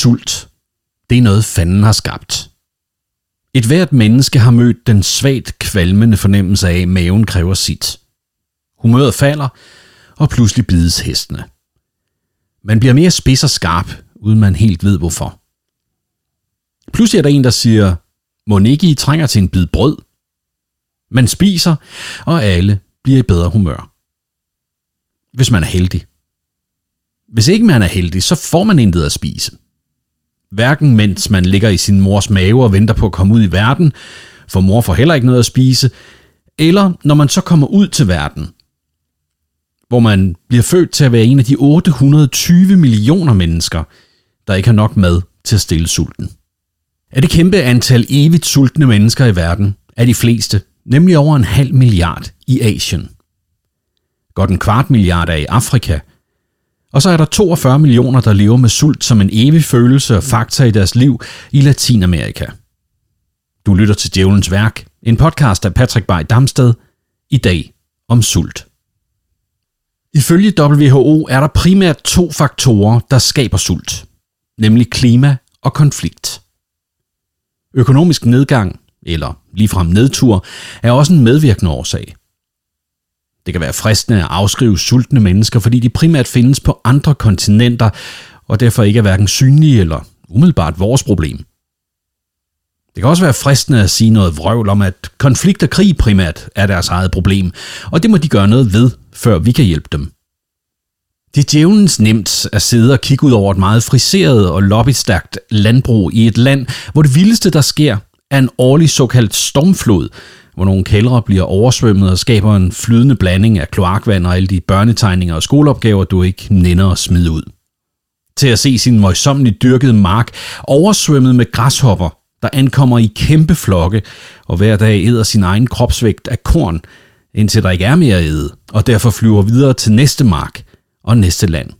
sult, det er noget fanden har skabt. Et hvert menneske har mødt den svagt kvalmende fornemmelse af, at maven kræver sit. Humøret falder, og pludselig bides hestene. Man bliver mere spids og skarp, uden man helt ved hvorfor. Pludselig er der en, der siger, må ikke I trænger til en bid brød? Man spiser, og alle bliver i bedre humør. Hvis man er heldig. Hvis ikke man er heldig, så får man intet at spise. Hverken mens man ligger i sin mors mave og venter på at komme ud i verden, for mor får heller ikke noget at spise, eller når man så kommer ud til verden, hvor man bliver født til at være en af de 820 millioner mennesker, der ikke har nok mad til at stille sulten. Af det kæmpe antal evigt sultne mennesker i verden er de fleste, nemlig over en halv milliard, i Asien. Godt en kvart milliard er i Afrika, og så er der 42 millioner, der lever med sult som en evig følelse og faktor i deres liv i Latinamerika. Du lytter til Djævelens Værk, en podcast af Patrick Bay Damsted, i dag om sult. Ifølge WHO er der primært to faktorer, der skaber sult, nemlig klima og konflikt. Økonomisk nedgang, eller ligefrem nedtur, er også en medvirkende årsag. Det kan være fristende at afskrive sultne mennesker, fordi de primært findes på andre kontinenter, og derfor ikke er hverken synlige eller umiddelbart vores problem. Det kan også være fristende at sige noget vrøvl om, at konflikt og krig primært er deres eget problem, og det må de gøre noget ved, før vi kan hjælpe dem. Det er djævelens nemt at sidde og kigge ud over et meget friseret og lobbystærkt landbrug i et land, hvor det vildeste, der sker, er en årlig såkaldt stormflod, hvor nogle kældre bliver oversvømmet og skaber en flydende blanding af kloakvand og alle de børnetegninger og skoleopgaver, du ikke nænder at smide ud. Til at se sin møjsommeligt dyrkede mark oversvømmet med græshopper, der ankommer i kæmpe flokke og hver dag æder sin egen kropsvægt af korn, indtil der ikke er mere at æde, og derfor flyver videre til næste mark og næste land.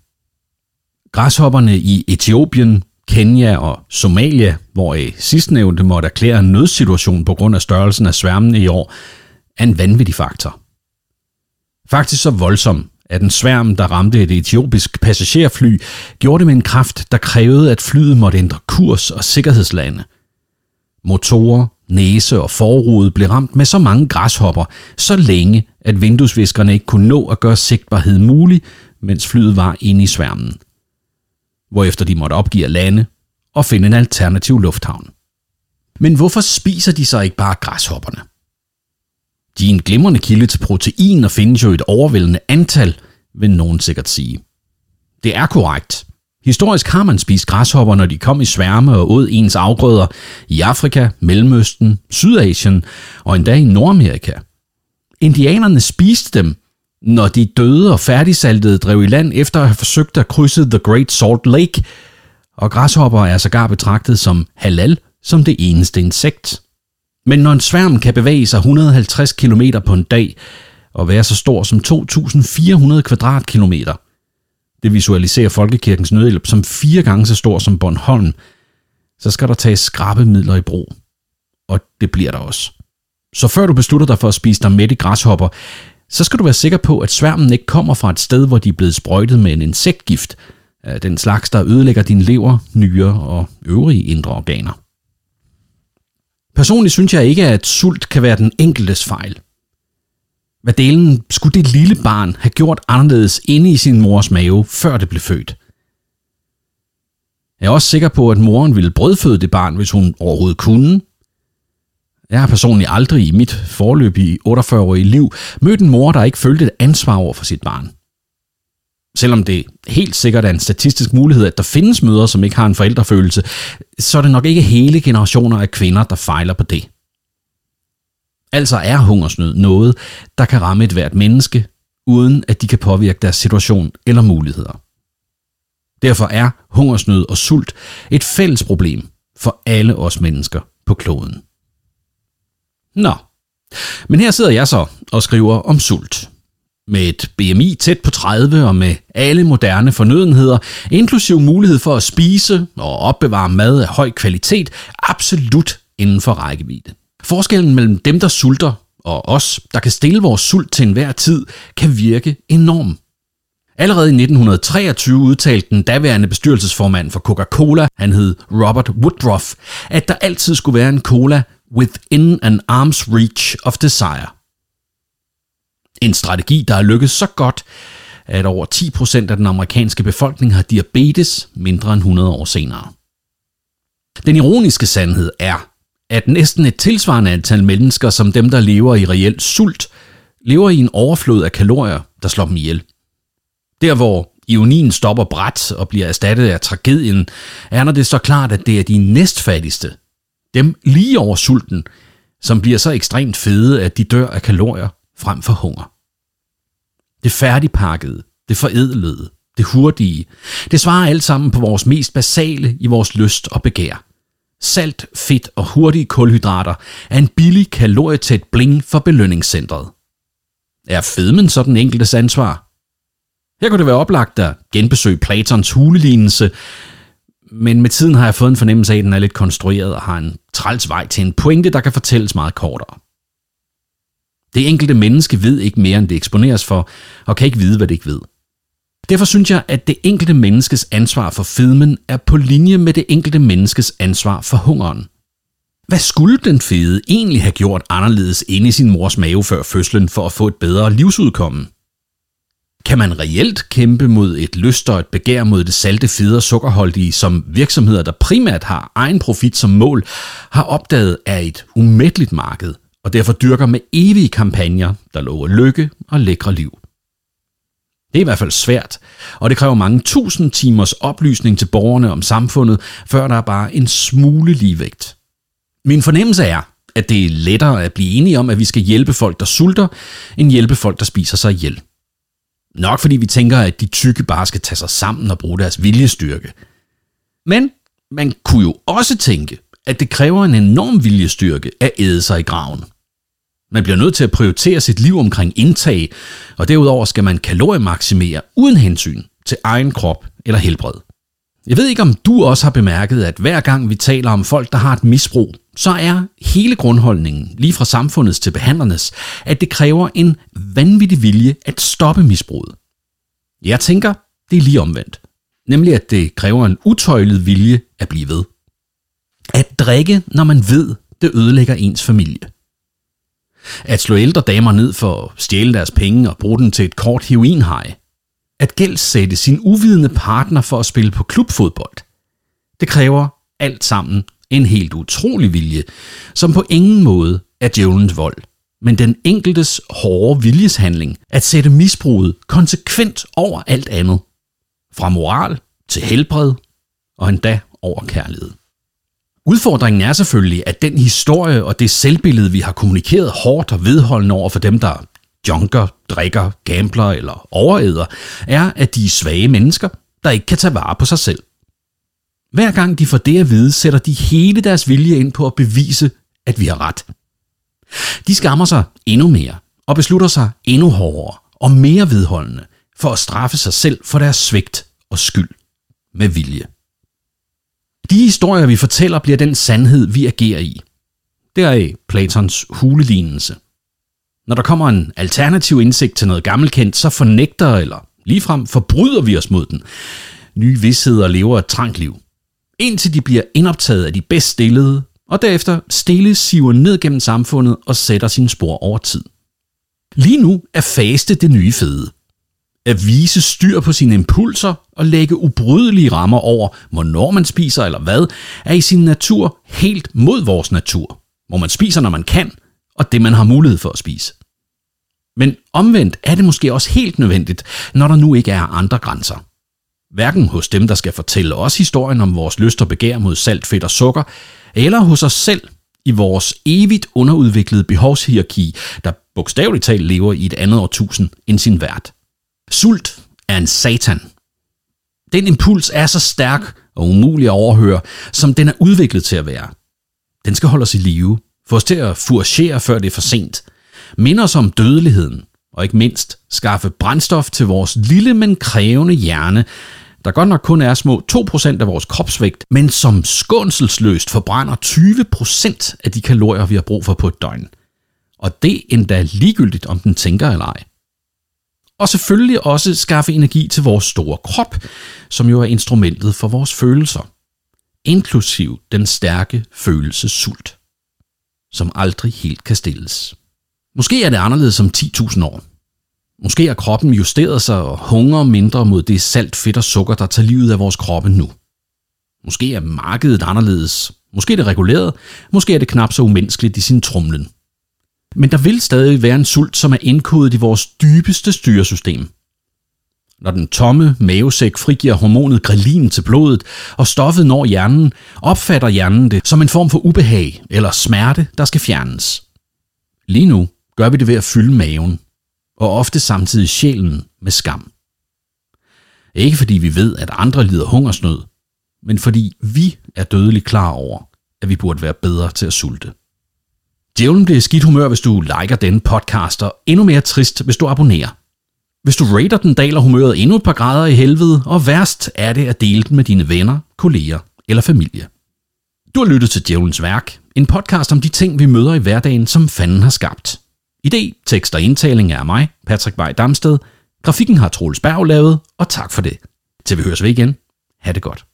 Græshopperne i Etiopien, Kenya og Somalia, hvor i sidstnævnte måtte erklære en nødsituation på grund af størrelsen af sværmene i år, er en vanvittig faktor. Faktisk så voldsom, at en sværm, der ramte et etiopisk passagerfly, gjorde det med en kraft, der krævede, at flyet måtte ændre kurs og sikkerhedslande. Motorer, næse og forrude blev ramt med så mange græshopper, så længe, at vinduesviskerne ikke kunne nå at gøre sigtbarhed mulig, mens flyet var inde i sværmen hvorefter de måtte opgive at lande og finde en alternativ lufthavn. Men hvorfor spiser de så ikke bare græshopperne? De er en glimrende kilde til protein og findes jo et overvældende antal, vil nogen sikkert sige. Det er korrekt. Historisk har man spist græshopper, når de kom i sværme og åd ens afgrøder i Afrika, Mellemøsten, Sydasien og endda i Nordamerika. Indianerne spiste dem, når de døde og færdigsaltede drev i land efter at have forsøgt at krydse The Great Salt Lake, og græshopper er sågar betragtet som halal som det eneste insekt. Men når en sværm kan bevæge sig 150 km på en dag og være så stor som 2.400 kvadratkilometer, det visualiserer Folkekirkens Nødhjælp som fire gange så stor som Bornholm, så skal der tages skrabe midler i brug. Og det bliver der også. Så før du beslutter dig for at spise dig midt i græshopper, så skal du være sikker på, at sværmen ikke kommer fra et sted, hvor de er blevet sprøjtet med en insektgift, den slags, der ødelægger din lever, nyre og øvrige indre organer. Personligt synes jeg ikke, at sult kan være den enkeltes fejl. Hvad delen skulle det lille barn have gjort anderledes inde i sin mors mave, før det blev født? Jeg er også sikker på, at moren ville brødføde det barn, hvis hun overhovedet kunne, jeg har personligt aldrig i mit forløb i 48-årige liv mødt en mor, der ikke følte et ansvar over for sit barn. Selvom det helt sikkert er en statistisk mulighed, at der findes mødre, som ikke har en forældrefølelse, så er det nok ikke hele generationer af kvinder, der fejler på det. Altså er hungersnød noget, der kan ramme et hvert menneske, uden at de kan påvirke deres situation eller muligheder. Derfor er hungersnød og sult et fælles problem for alle os mennesker på kloden. Nå, men her sidder jeg så og skriver om sult. Med et BMI tæt på 30 og med alle moderne fornødenheder, inklusiv mulighed for at spise og opbevare mad af høj kvalitet, absolut inden for rækkevidde. Forskellen mellem dem, der sulter, og os, der kan stille vores sult til enhver tid, kan virke enorm. Allerede i 1923 udtalte den daværende bestyrelsesformand for Coca-Cola, han hed Robert Woodruff, at der altid skulle være en cola within an arm's reach of desire. En strategi, der er lykkedes så godt, at over 10% af den amerikanske befolkning har diabetes mindre end 100 år senere. Den ironiske sandhed er, at næsten et tilsvarende antal mennesker som dem, der lever i reelt sult, lever i en overflod af kalorier, der slår dem ihjel. Der hvor ionien stopper bræt og bliver erstattet af tragedien, er når det så klart, at det er de næstfattigste, dem lige over sulten, som bliver så ekstremt fede, at de dør af kalorier frem for hunger. Det færdigpakkede, det forædlede, det hurtige, det svarer alt sammen på vores mest basale i vores lyst og begær. Salt, fedt og hurtige kulhydrater er en billig kalorietæt bling for belønningscentret. Er fedmen så den enkeltes ansvar? Her kunne det være oplagt at genbesøge Platons hulelignelse, men med tiden har jeg fået en fornemmelse af, at den er lidt konstrueret og har en træls vej til en pointe, der kan fortælles meget kortere. Det enkelte menneske ved ikke mere, end det eksponeres for, og kan ikke vide, hvad det ikke ved. Derfor synes jeg, at det enkelte menneskes ansvar for fedmen er på linje med det enkelte menneskes ansvar for hungeren. Hvad skulle den fede egentlig have gjort anderledes inde i sin mors mave før fødslen for at få et bedre livsudkomme? Kan man reelt kæmpe mod et lyst og et begær mod det salte, fede og sukkerholdige, som virksomheder, der primært har egen profit som mål, har opdaget er et umætteligt marked, og derfor dyrker med evige kampagner, der lover lykke og lækre liv? Det er i hvert fald svært, og det kræver mange tusind timers oplysning til borgerne om samfundet, før der er bare en smule ligevægt. Min fornemmelse er, at det er lettere at blive enige om, at vi skal hjælpe folk, der sulter, end hjælpe folk, der spiser sig ihjel. Nok fordi vi tænker, at de tykke bare skal tage sig sammen og bruge deres viljestyrke. Men man kunne jo også tænke, at det kræver en enorm viljestyrke at æde sig i graven. Man bliver nødt til at prioritere sit liv omkring indtag, og derudover skal man kaloriemaksimere uden hensyn til egen krop eller helbred. Jeg ved ikke, om du også har bemærket, at hver gang vi taler om folk, der har et misbrug, så er hele grundholdningen, lige fra samfundets til behandlernes, at det kræver en vanvittig vilje at stoppe misbruget. Jeg tænker, det er lige omvendt. Nemlig at det kræver en utøjlet vilje at blive ved. At drikke, når man ved, det ødelægger ens familie. At slå ældre damer ned for at stjæle deres penge og bruge den til et kort heroinhej. At gældsætte sin uvidende partner for at spille på klubfodbold. Det kræver alt sammen en helt utrolig vilje, som på ingen måde er djævelens vold, men den enkeltes hårde viljeshandling at sætte misbruget konsekvent over alt andet. Fra moral til helbred og endda over kærlighed. Udfordringen er selvfølgelig, at den historie og det selvbillede, vi har kommunikeret hårdt og vedholdende over for dem, der junker, drikker, gambler eller overæder, er, at de er svage mennesker, der ikke kan tage vare på sig selv. Hver gang de får det at vide, sætter de hele deres vilje ind på at bevise, at vi har ret. De skammer sig endnu mere og beslutter sig endnu hårdere og mere vedholdende for at straffe sig selv for deres svigt og skyld med vilje. De historier, vi fortæller, bliver den sandhed, vi agerer i. Deraf Platons hulelignelse. Når der kommer en alternativ indsigt til noget gammelkendt, så fornægter eller ligefrem forbryder vi os mod den. Nye vidsheder lever et trangt liv. Indtil de bliver indoptaget af de bedst stillede, og derefter stille siver ned gennem samfundet og sætter sine spor over tid. Lige nu er faste det nye fede. At vise styr på sine impulser og lægge ubrydelige rammer over, hvornår man spiser eller hvad, er i sin natur helt mod vores natur, hvor man spiser, når man kan, og det man har mulighed for at spise. Men omvendt er det måske også helt nødvendigt, når der nu ikke er andre grænser. Hverken hos dem, der skal fortælle os historien om vores lyst og begær mod salt, fedt og sukker, eller hos os selv i vores evigt underudviklede behovshierarki, der bogstaveligt talt lever i et andet årtusind end sin vært. Sult er en satan. Den impuls er så stærk og umulig at overhøre, som den er udviklet til at være. Den skal holde os i live, få os til at furgere, før det er for sent, minde os om dødeligheden, og ikke mindst skaffe brændstof til vores lille, men krævende hjerne, der godt nok kun er små 2% af vores kropsvægt, men som skånselsløst forbrænder 20% af de kalorier, vi har brug for på et døgn. Og det endda ligegyldigt, om den tænker eller ej. Og selvfølgelig også skaffe energi til vores store krop, som jo er instrumentet for vores følelser. Inklusiv den stærke følelsesult, som aldrig helt kan stilles. Måske er det anderledes om 10.000 år. Måske har kroppen justeret sig og hungrer mindre mod det salt, fedt og sukker, der tager livet af vores kroppe nu. Måske er markedet anderledes. Måske er det reguleret. Måske er det knap så umenneskeligt i sin trumlen. Men der vil stadig være en sult, som er indkodet i vores dybeste styresystem. Når den tomme mavesæk frigiver hormonet grelin til blodet, og stoffet når hjernen, opfatter hjernen det som en form for ubehag eller smerte, der skal fjernes. Lige nu gør vi det ved at fylde maven, og ofte samtidig sjælen med skam. Ikke fordi vi ved, at andre lider hungersnød, men fordi vi er dødeligt klar over, at vi burde være bedre til at sulte. Djævlen bliver skidt humør, hvis du liker denne podcast, og endnu mere trist, hvis du abonnerer. Hvis du rater den, daler humøret endnu et par grader i helvede, og værst er det at dele den med dine venner, kolleger eller familie. Du har lyttet til Djævlens Værk, en podcast om de ting, vi møder i hverdagen, som fanden har skabt. Idé, tekst og indtaling er af mig, Patrick Vej Damsted. Grafikken har Troels Berg lavet, og tak for det. Til vi høres ved igen. Ha' det godt.